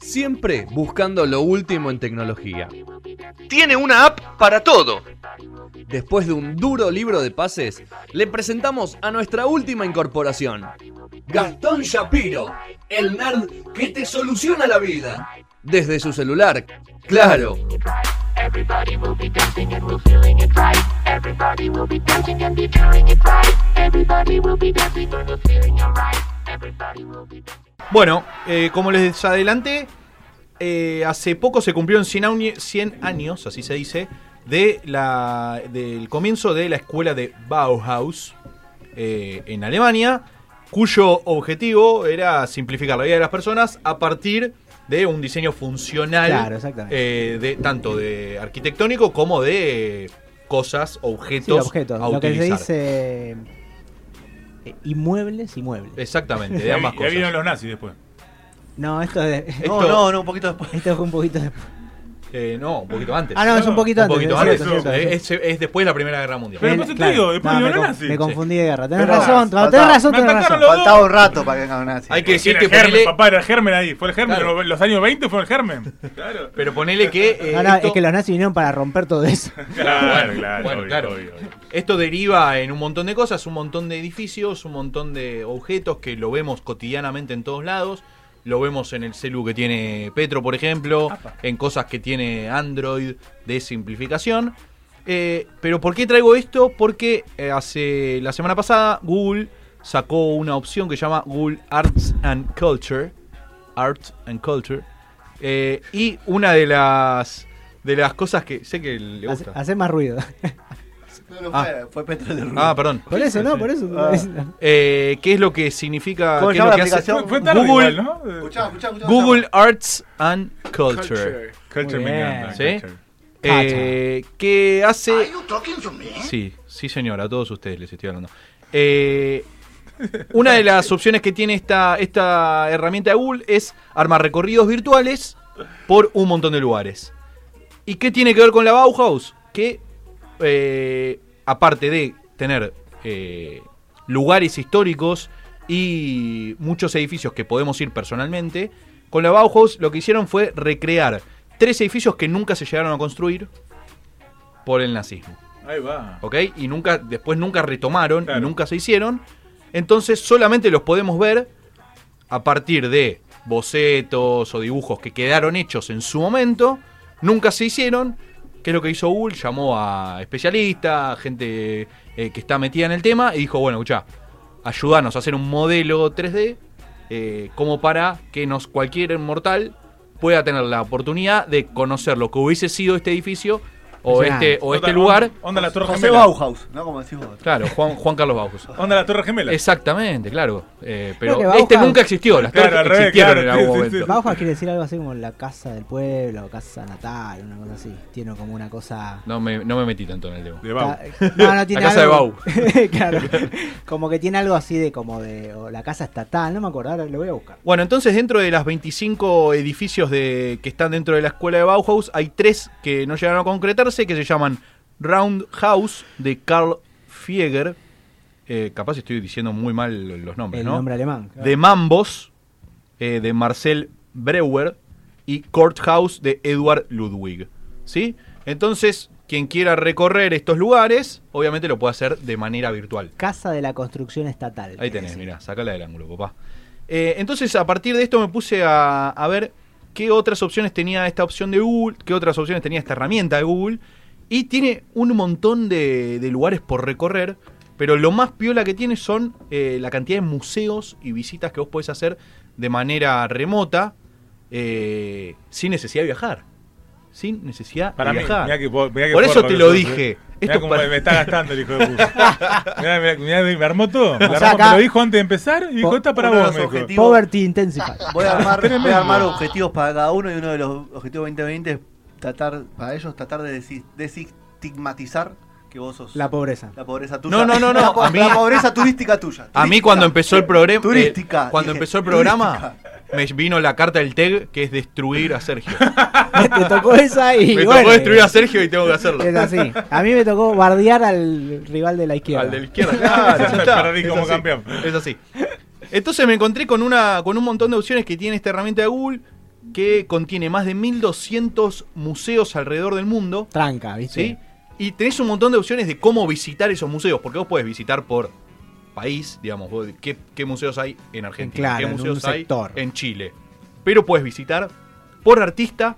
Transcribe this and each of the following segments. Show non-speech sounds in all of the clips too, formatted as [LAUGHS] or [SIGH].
Siempre buscando lo último en tecnología. Tiene una app para todo. Después de un duro libro de pases, le presentamos a nuestra última incorporación. Gastón Shapiro, el nerd que te soluciona la vida. Desde su celular, claro. Everybody will be and it right. Everybody will be and be it right. Everybody will be and. Everybody will be. Bueno, eh, como les adelanté, eh, hace poco se cumplieron 100, añi- 100 años, así se dice, de la, del comienzo de la escuela de Bauhaus eh, en Alemania, cuyo objetivo era simplificar la vida de las personas a partir un diseño funcional, Claro, exactamente. eh, de, tanto de arquitectónico como de cosas, Sí, objetos, objetos. a Lo que se dice. eh, inmuebles, inmuebles. Exactamente, [LAUGHS] Y de ambas y ahí cosas. vinieron los nazis después. No, esto es. de- Esto- No, no, no, un poquito después. Esto fue un poquito después. Eh, no, un poquito antes. Ah, no, es un poquito antes, poquito es antes. cierto, es Eh, es es, es después de la Primera Guerra Mundial. Pero Eh, después te claro. digo, después No, me, nazis. me confundí de guerra. Tenés Pero razón, faltaba- tenés razón, tenés razón. Faltaba un rato para que venga un nazi. Hay que decir Era que el germen, ponele, papá, era el germen ahí. Fue el germen. Claro. Los, los años 20 fue el germen. Claro. pero ponele que eh, No, no, esto, es que los nazis vinieron para romper todo eso. [LAUGHS] Claro, claro. bueno, obvio, claro. obvio, obvio. esto deriva en un montón de cosas, un montón de edificios, un montón de objetos que lo vemos cotidianamente en todos lados. Lo vemos en el celu que tiene Petro, por ejemplo, en cosas que tiene Android de simplificación. Eh, pero ¿por qué traigo esto? Porque eh, hace la semana pasada Google sacó una opción que se llama Google Arts and Culture. Art and Culture. Eh, y una de las de las cosas que sé que le Hace, gusta. hace más ruido. [LAUGHS] No, no Ah. fue, fue Petro de Rubio. Ah, perdón. Por eso, ¿no? Por eso. Ah. [LAUGHS] Eh, ¿Qué es lo que significa? ¿Cómo qué es lo la que hace aplicación? Fue, fue tarde Google- igual, ¿no? Escuchá, escuchá, escuchá. Google Arts and Culture. Culture me encanta. ¿Sí? culture. Eh, que hace. Sí, sí, señora, a todos ustedes les estoy hablando. Eh, una de las opciones que tiene esta, esta herramienta de Google es armar recorridos virtuales por un montón de lugares. ¿Y qué tiene que ver con la Bauhaus? Que eh, aparte de tener eh, lugares históricos y muchos edificios que podemos ir personalmente, con la Bauhaus lo que hicieron fue recrear tres edificios que nunca se llegaron a construir por el nazismo. Ahí va. ¿Ok? Y nunca, después nunca retomaron Claro. y nunca se hicieron. Entonces solamente los podemos ver a partir de bocetos o dibujos que quedaron hechos en su momento, nunca se hicieron. ¿Qué es lo que hizo Google? Llamó a especialistas, gente eh, que está metida en el tema y dijo, bueno, escuchá, ayúdanos a hacer un modelo 3D eh, como para que nos cualquier mortal pueda tener la oportunidad de conocer lo que hubiese sido este edificio o este, o este lugar. Onda, onda la Torre José Gemela. Bauhaus, ¿no? Como decís vos. Claro, Juan, Juan Carlos Bauhaus. Onda la Torre Gemela. Exactamente, claro. Eh, pero este nunca existió, las Claro, torres existieron claro, en algún sí, momento. sí. Bauhaus quiere decir algo así como la casa del pueblo, casa natal, una cosa así. Tiene como una cosa. No me, no me metí tanto en el tema. De Bau. No, no [LAUGHS] tiene La casa de Bau. [LAUGHS] claro. Como que tiene algo así de como de o la casa estatal, no me acuerdo, ahora lo voy a buscar. Bueno, entonces dentro de las 25 edificios de, que están dentro de la escuela de Bauhaus, hay tres que no llegaron a que se llaman Roundhouse de Karl Fieger. Eh, capaz estoy diciendo muy mal los nombres, El ¿no? nombre alemán. de Mambos, eh, de Marcel Breuer, y Courthouse de Edward Ludwig. ¿Sí? Entonces, quien quiera recorrer estos lugares, obviamente lo puede hacer de manera virtual. Casa de la construcción estatal. Ahí tenés, mirá, sacala del ángulo, papá. Eh, entonces, a partir de esto me puse a, a ver qué otras opciones tenía esta opción de Google, qué otras opciones tenía esta herramienta de Google. Y tiene un montón de, de lugares por recorrer, pero lo más piola que tiene son eh, la cantidad de museos y visitas que vos podés hacer de manera remota, eh, sin necesidad de viajar. Sin necesidad Para de mí, viajar. mirá que po- mirá que Por eso te lo sos, dije. Eh. Esto Mirá cómo para- me está gastando el hijo de puta. [LAUGHS] mirá, mirá, mirá, me armó todo. Me, O sea, armó- acá- me lo dijo antes de empezar y dijo, esta para vos, me dijo. Poverty Intensify. Voy a armar, voy Tremendo. a armar objetivos para cada uno y uno de los objetivos 2020 es tratar, para ellos, tratar de desestigmatizar que vos sos La pobreza. la pobreza tuya. No, no, no, no, [LAUGHS] La, po- a mí- la pobreza turística tuya. A mí cuando [LAUGHS] empezó el programa, Turística, cuando dije, empezó el programa, turística. Me vino la carta del TEG que es destruir a Sergio. [LAUGHS] Te tocó esa y me bueno, tocó destruir a Sergio y tengo que hacerlo. Es así. A mí me tocó bardear al rival de la izquierda. Al de la izquierda, claro, ya [LAUGHS] está. Perdí como así, campeón. Es así. Entonces me encontré con, una, con un montón de opciones que tiene esta herramienta de Google que contiene más de 1200 museos alrededor del mundo. Tranca, ¿viste? ¿sí? Y tenés un montón de opciones de cómo visitar esos museos, porque vos podés visitar por país, digamos, vos- qué, qué museos hay en Argentina, Claro, qué en museos hay sector. en Chile. Pero puedes visitar por artista,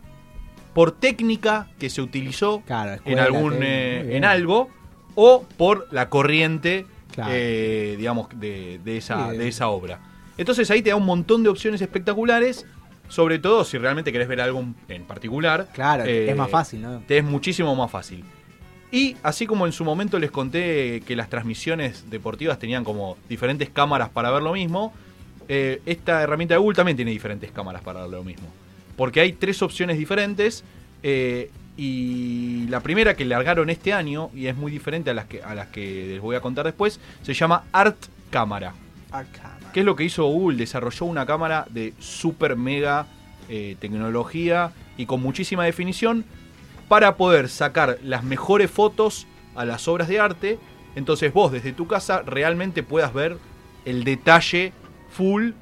por técnica que se utilizó Claro, en algún eh, en algo o por la corriente Claro. eh, digamos de, de esa, de- de esa obra entonces ahí te da un montón de opciones espectaculares sobre todo si realmente querés ver algo en particular Claro, eh, es más fácil, ¿no? te es muchísimo más fácil y así como en su momento les conté que las transmisiones deportivas tenían como diferentes cámaras para ver lo mismo, eh, esta herramienta de Google también tiene diferentes cámaras para ver lo mismo. Porque hay tres opciones diferentes eh, y la primera que largaron este año y es muy diferente a las que, a las que les voy a contar después, se llama Art Cámara. ¿Qué es lo que hizo Google? Desarrolló una cámara de super mega eh, tecnología y con muchísima definición para poder sacar las mejores fotos a las obras de arte. Entonces vos desde tu casa realmente puedas ver el detalle full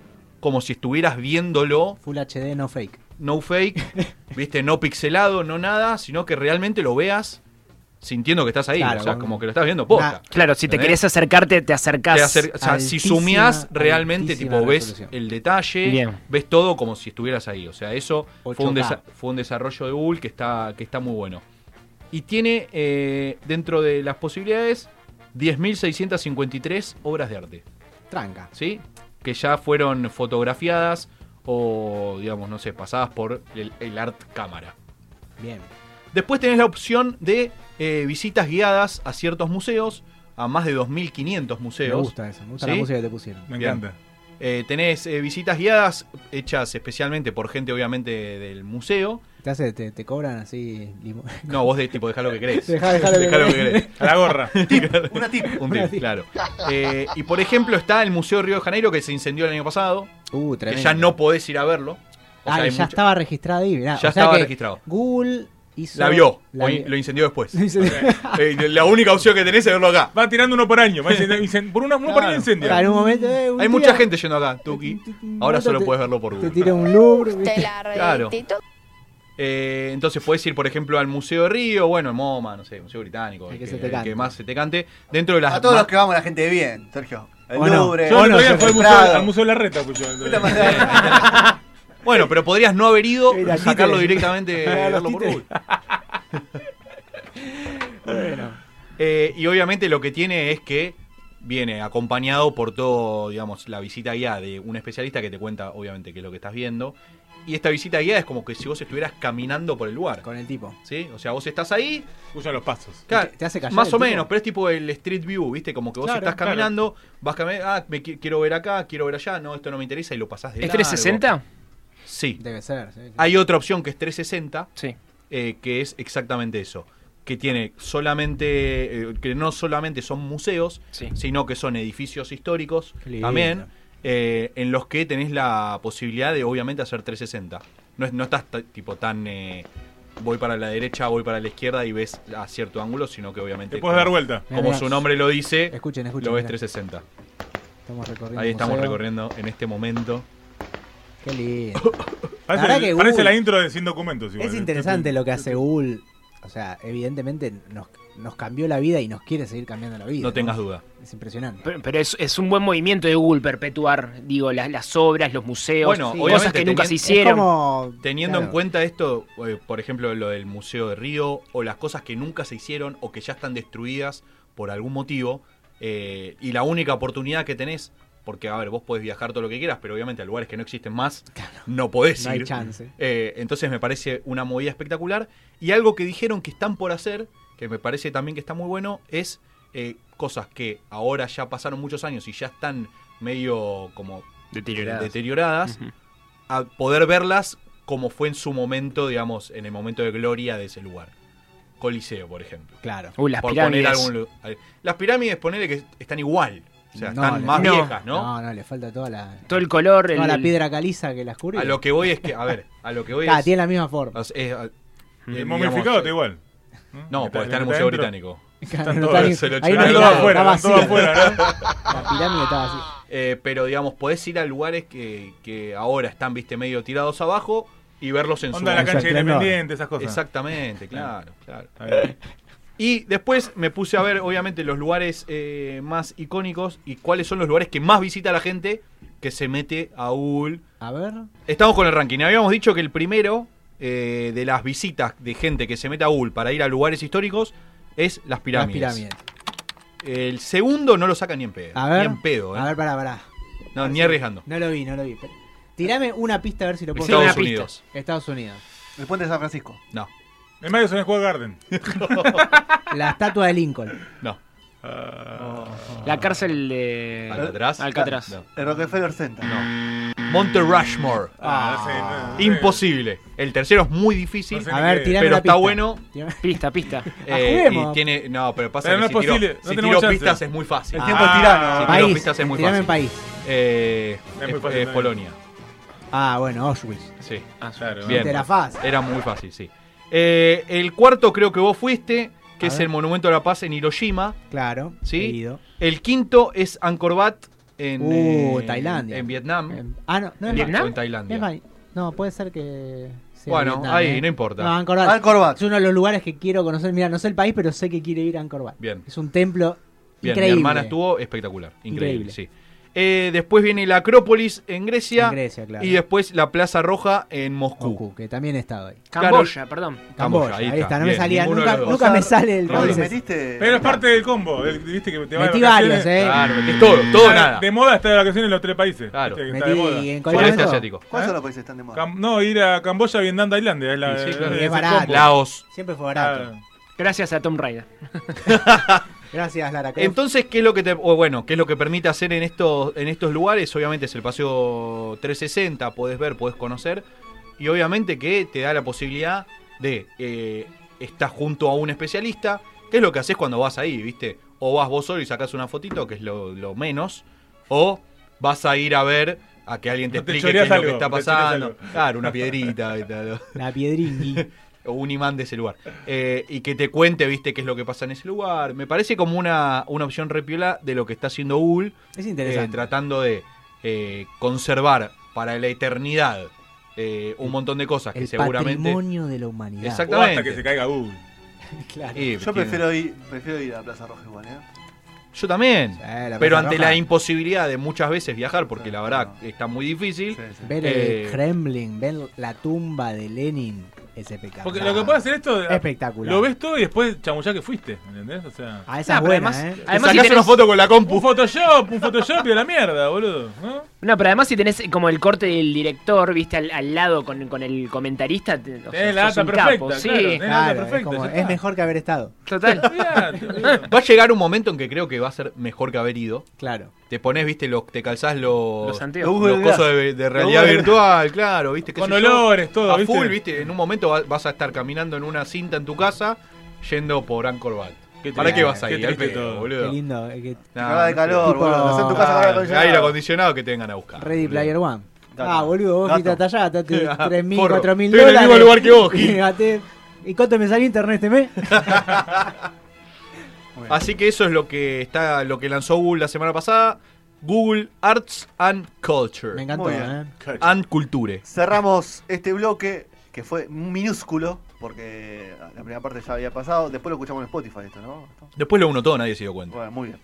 como si estuvieras viéndolo, Full HD, no fake. no fake, [LAUGHS] viste, no pixelado, no nada, sino que realmente lo veas sintiendo que estás ahí, Claro, o sea, como que lo estás viendo posta. Claro, si te querés acercarte, te acercás. Te acer- o sea, si sumeás realmente, tipo, ves el detalle, Bien. ves todo como si estuvieras ahí. O sea, eso fue un, 8K. desa- fue un desarrollo de Google que está, que está muy bueno. Y tiene eh, dentro de las posibilidades 10.653 obras de arte, Tranca. ¿sí? Que ya fueron fotografiadas o, digamos, no sé, pasadas por el, el Art Cámara. Bien. Después tenés la opción de eh, visitas guiadas a ciertos museos, a más de 2.500 museos. Me gusta eso. Me gusta ¿Sí? la música que te pusieron. Me Bien. encanta. Eh, tenés eh, visitas guiadas hechas especialmente por gente, obviamente, del museo. Te, hace, te, te cobran así. limo- No, vos de tipo, dejá lo que querés. [LAUGHS] Dejá- dejá lo que lo que querés. A la gorra. [LAUGHS] Una tip. Un [LAUGHS] Una tip, tip. claro. Eh, y por ejemplo está el Museo de Río de Janeiro que se incendió el año pasado, Uh, que ya no podés ir a verlo. O Ah, sea, ya mucha- estaba registrado ahí. mirá. Ya O sea estaba que registrado. Google hizo. La vio, la o vi- in- lo incendió después. [LAUGHS] Eh, la única opción que tenés es verlo acá. Va tirando uno por año. va [LAUGHS] por una, uno por año incendio. Claro, en un momento. eh, un Hay día mucha gente yendo acá, Tuki. Ahora solo te- puedes verlo por Te Google. tira un Louvre. Te Claro. Eh, entonces puedes ir, por ejemplo, al Museo de Río, bueno, el MoMA, no sé, Museo Británico, El el que que, se te el cante. que más se te cante. Dentro de las A todos los que vamos, la gente de bien, Sergio. El O no. Louvre, Yo el fui al museo, al museo de la Reta. pues, yo. [LAUGHS] Bueno, pero podrías no haber ido, Mira, sacarlo te- directamente, [LAUGHS] Mira, verlo por títeres. Google. Bueno. Eh, y obviamente lo que tiene es que viene acompañado por todo, digamos, la visita guiada de un especialista que te cuenta, obviamente, qué es lo que estás viendo. Y esta visita guiada es como que si vos estuvieras caminando por el lugar. Con el tipo. ¿Sí? O sea, vos estás ahí, Usa los pasos. Claro, te- te hace callar más o tipo. menos, pero es tipo el Street View, ¿viste? Como que vos Claro, estás claro. caminando, vas caminando, ah, me qui- quiero ver acá, quiero ver allá, no, esto no me interesa y lo pasás de ¿Es largo. 360? Sí. Debe ser. sí, sí. Hay otra opción que es 360, Sí. eh, que es exactamente eso. Que tiene solamente, eh, que no solamente son museos, Sí. sino que son edificios históricos también, eh, en los que tenés la posibilidad de obviamente hacer 360. No, es, no estás ta- tipo tan... eh, voy para la derecha, voy para la izquierda y ves a cierto ángulo, sino que obviamente... Te puedes dar vuelta. Como mirá. su nombre lo dice, Escuchen, escuchen. lo ves mirá. 360. Estamos recorriendo. Ahí estamos museo. recorriendo en este momento. Qué lindo. [COUGHS] Parece, verdad que parece Google- la intro de Sin Documentos. igual. Es interesante lo que hace Google. O sea, evidentemente nos, nos cambió la vida y nos quiere seguir cambiando la vida. No tengas duda. Es impresionante. Pero, pero es, es un buen movimiento de Google perpetuar, digo, las, las obras, los museos, Bueno, cosas que nunca se hicieron. como. Teniendo en cuenta esto, eh, por ejemplo, lo del Museo de Río, o las cosas que nunca se hicieron o que ya están destruidas por algún motivo, eh, y la única oportunidad que tenés, porque a ver, vos podés viajar todo lo que quieras, pero obviamente a lugares que no existen más, no podés No hay ir. chance. Eh, entonces me parece una movida espectacular. Y algo que dijeron que están por hacer, que me parece también que está muy bueno, es eh, cosas que ahora ya pasaron muchos años y ya están medio como Deterioradas. deterioradas, a poder verlas como fue en su momento, digamos, en el momento de gloria de ese lugar. Coliseo, por ejemplo. Claro. Uy, las por pirámides. poner algún eh, Las pirámides, ponele que están igual. O sea, No, están le- más no. viejas, ¿no? No, no, le falta toda la. Todo el color, Toda el, la piedra caliza que las cubre. A lo que voy es que, a ver, a lo que voy Ah, es. tiene la misma forma. sea, es, eh, El digamos, momificado eh, está igual. No, Está- porque está en el Museo dentro. Británico. Están no todos, se lo ahí no hay Están todo afuera, afuera, ¿no? La pirámide está vacía. Eh, pero digamos, podés ir a lugares que, que ahora están, viste, medio tirados abajo y verlos en Onda su la cancha independiente, esas cosas. Exactamente, claro, claro. Y después me puse a ver, obviamente, los lugares eh, más icónicos y cuáles son los lugares que más visita la gente que se mete a Google. A ver. Estamos con el ranking. Habíamos dicho que el primero eh, de las visitas de gente que se mete a Google para ir a lugares históricos es las pirámides. Las pirámides. El segundo no lo saca ni en pedo. A ver. Ni en pedo, ¿eh? A ver, pará, pará. no, ni arriesgando. No lo vi, no lo vi. Tirame una pista a ver si lo puedo Estados una pista. Unidos. Estados Unidos. El puente de San Francisco. No, En Madison Square Garden. [LAUGHS] La estatua de Lincoln. no. La cárcel de. Alcatraz. Alcatraz. No. El Rockefeller Center. no. Monte Rushmore. Ah, no sé, no. Imposible. El tercero es muy difícil. No sé. A ver, tirame Pero está pista. bueno. Pista, pista. eh, juguemos. y tiene. No, pero pasa Pero que no si es tiro, posible, no si tenemos tiro chance. pistas es muy fácil. El tiempo Ah. es tirano. Sí. País. pistas es muy tirame fácil. país. Eh, Es muy fácil es. Polonia. Ah, bueno, Auschwitz. Sí. Ah, Claro. Bien. Este era fácil. Era muy fácil, sí. Eh, el cuarto creo que vos fuiste, que A es ver. el Monumento a la Paz en Hiroshima. Claro. Sí. he ido. El quinto es Angkor Wat en, Uh, eh, Tailandia. en Vietnam. Em, ah, no, no es ¿Vietnam? O en Tailandia. es No, puede ser que. sea Bueno, Vietnam, ahí, ¿eh? no importa. No, Angkor Wat. Angkor Wat. Es uno de los lugares que quiero conocer. Mira, no sé el país, pero sé que quiero ir a Angkor Wat. Bien. Es un templo Bien, increíble. mi hermana estuvo espectacular. Increíble, Increíble. sí. Eh, después viene la Acrópolis en Grecia. En Grecia, claro. Y después la Plaza Roja en Moscú. Moscú, que también he estado ahí. Camboya, perdón. Camboya, ahí ahí, está. está. No me Bien, salía, ninguno nunca, nunca me sale el ese. metiste. Pero es parte del combo. el- Viste que te de Metí vacaciones. varios, eh. Claro, metés todo, todo nada. De moda está de vacaciones en los tres países. Claro. Viste que está de Metí moda. en Corea Sudeste del Sur. asiático. ¿Cuáles ¿Eh? son los países que están de moda? Cam- no, ir a Camboya, Vietnam, Tailandia. Es, la, Sí, sí, claro. es Es barato. combo. Laos. Siempre fue barato. Gracias a Tom Raider. [LAUGHS] Gracias, Lara Croft. Entonces, ¿qué es lo que te, o bueno, qué es lo que permite hacer en estos, en estos lugares? Obviamente es el paseo 360, podés ver, podés conocer. Y obviamente que te da la posibilidad de eh, estar junto a un especialista, que es lo que haces cuando vas ahí, ¿viste? O vas vos solo y sacás una fotito, que es lo, lo menos, o vas a ir a ver a que alguien te No te explique qué es lo que está pasando. Claro, una piedrita y tal. [LAUGHS] La piedringui. O un imán de ese lugar. Eh, y que te cuente, viste, qué es lo que pasa en ese lugar. Me parece como una, una opción repiola de lo que está haciendo Google, Es eh, interesante. tratando de eh, conservar para la eternidad eh, un montón de cosas que el seguramente... patrimonio de la humanidad. O hasta Exactamente. que se caiga Google. [LAUGHS] Claro. Y Yo prefiero ir, prefiero ir a Plaza Roja igual, ¿eh? Yo también. Sí, pero ante Roja. la imposibilidad de muchas veces viajar, porque Sí, la verdad no. está muy difícil, Sí, sí. Ver Eh, el Kremlin, ver la tumba de Lenin, es espectacular. Porque lo que puede hacer esto. Espectacular. Lo ves todo y después chamullá que fuiste. ¿Entendés? O sea. Ah, esa No, es buena, además- ¿eh? Además, si sacás tenés- una foto con la Un compu. Photoshop, un Photoshop y a la mierda, boludo. ¿no? No, pero además si tenés como el corte del director, viste, al, al lado con, con el comentarista, te- o sea, Tenés la data un capo, perfecta, sí, claro, tenés la data Claro, es, perfecta, como- es mejor que haber estado. Total. [LAUGHS] Va a llegar un momento en que creo que va a ser mejor que haber ido. Claro. Te pones, viste, los, te calzás los, Los anteojos. Los cosas de, de realidad Google virtual, claro, viste. qué Con yo. olores, todo, A ¿viste? full, viste. En un momento va- vas a estar caminando en una cinta en tu casa yendo por Angkor Wat. Qué ¿Para qué vas qué ahí? Triste pedo, boludo. Qué lindo. eh, que- Nah, de no calor, Tipo- boludo. En tu casa aire Ah, acondicionado. aire acondicionado que te vengan a buscar. Ready boludo. Player One. Ah, boludo, vos hasta allá, hasta Ah, 3 mil, porro. 4 mil Estoy en el dólares. mismo lugar que vos, [LAUGHS] Y Gil. gasté- ¿Y cuánto me salió internet este mes? [LAUGHS] Así que eso es lo que está, lo que lanzó Google la semana pasada. Google Arts and Culture. Me encantó. ¿eh? And Culture. Cerramos este bloque que fue minúsculo porque la primera parte ya había pasado. Después lo escuchamos en Spotify esto, ¿no? Después lo uno todo, nadie se dio cuenta. Bueno, muy bien.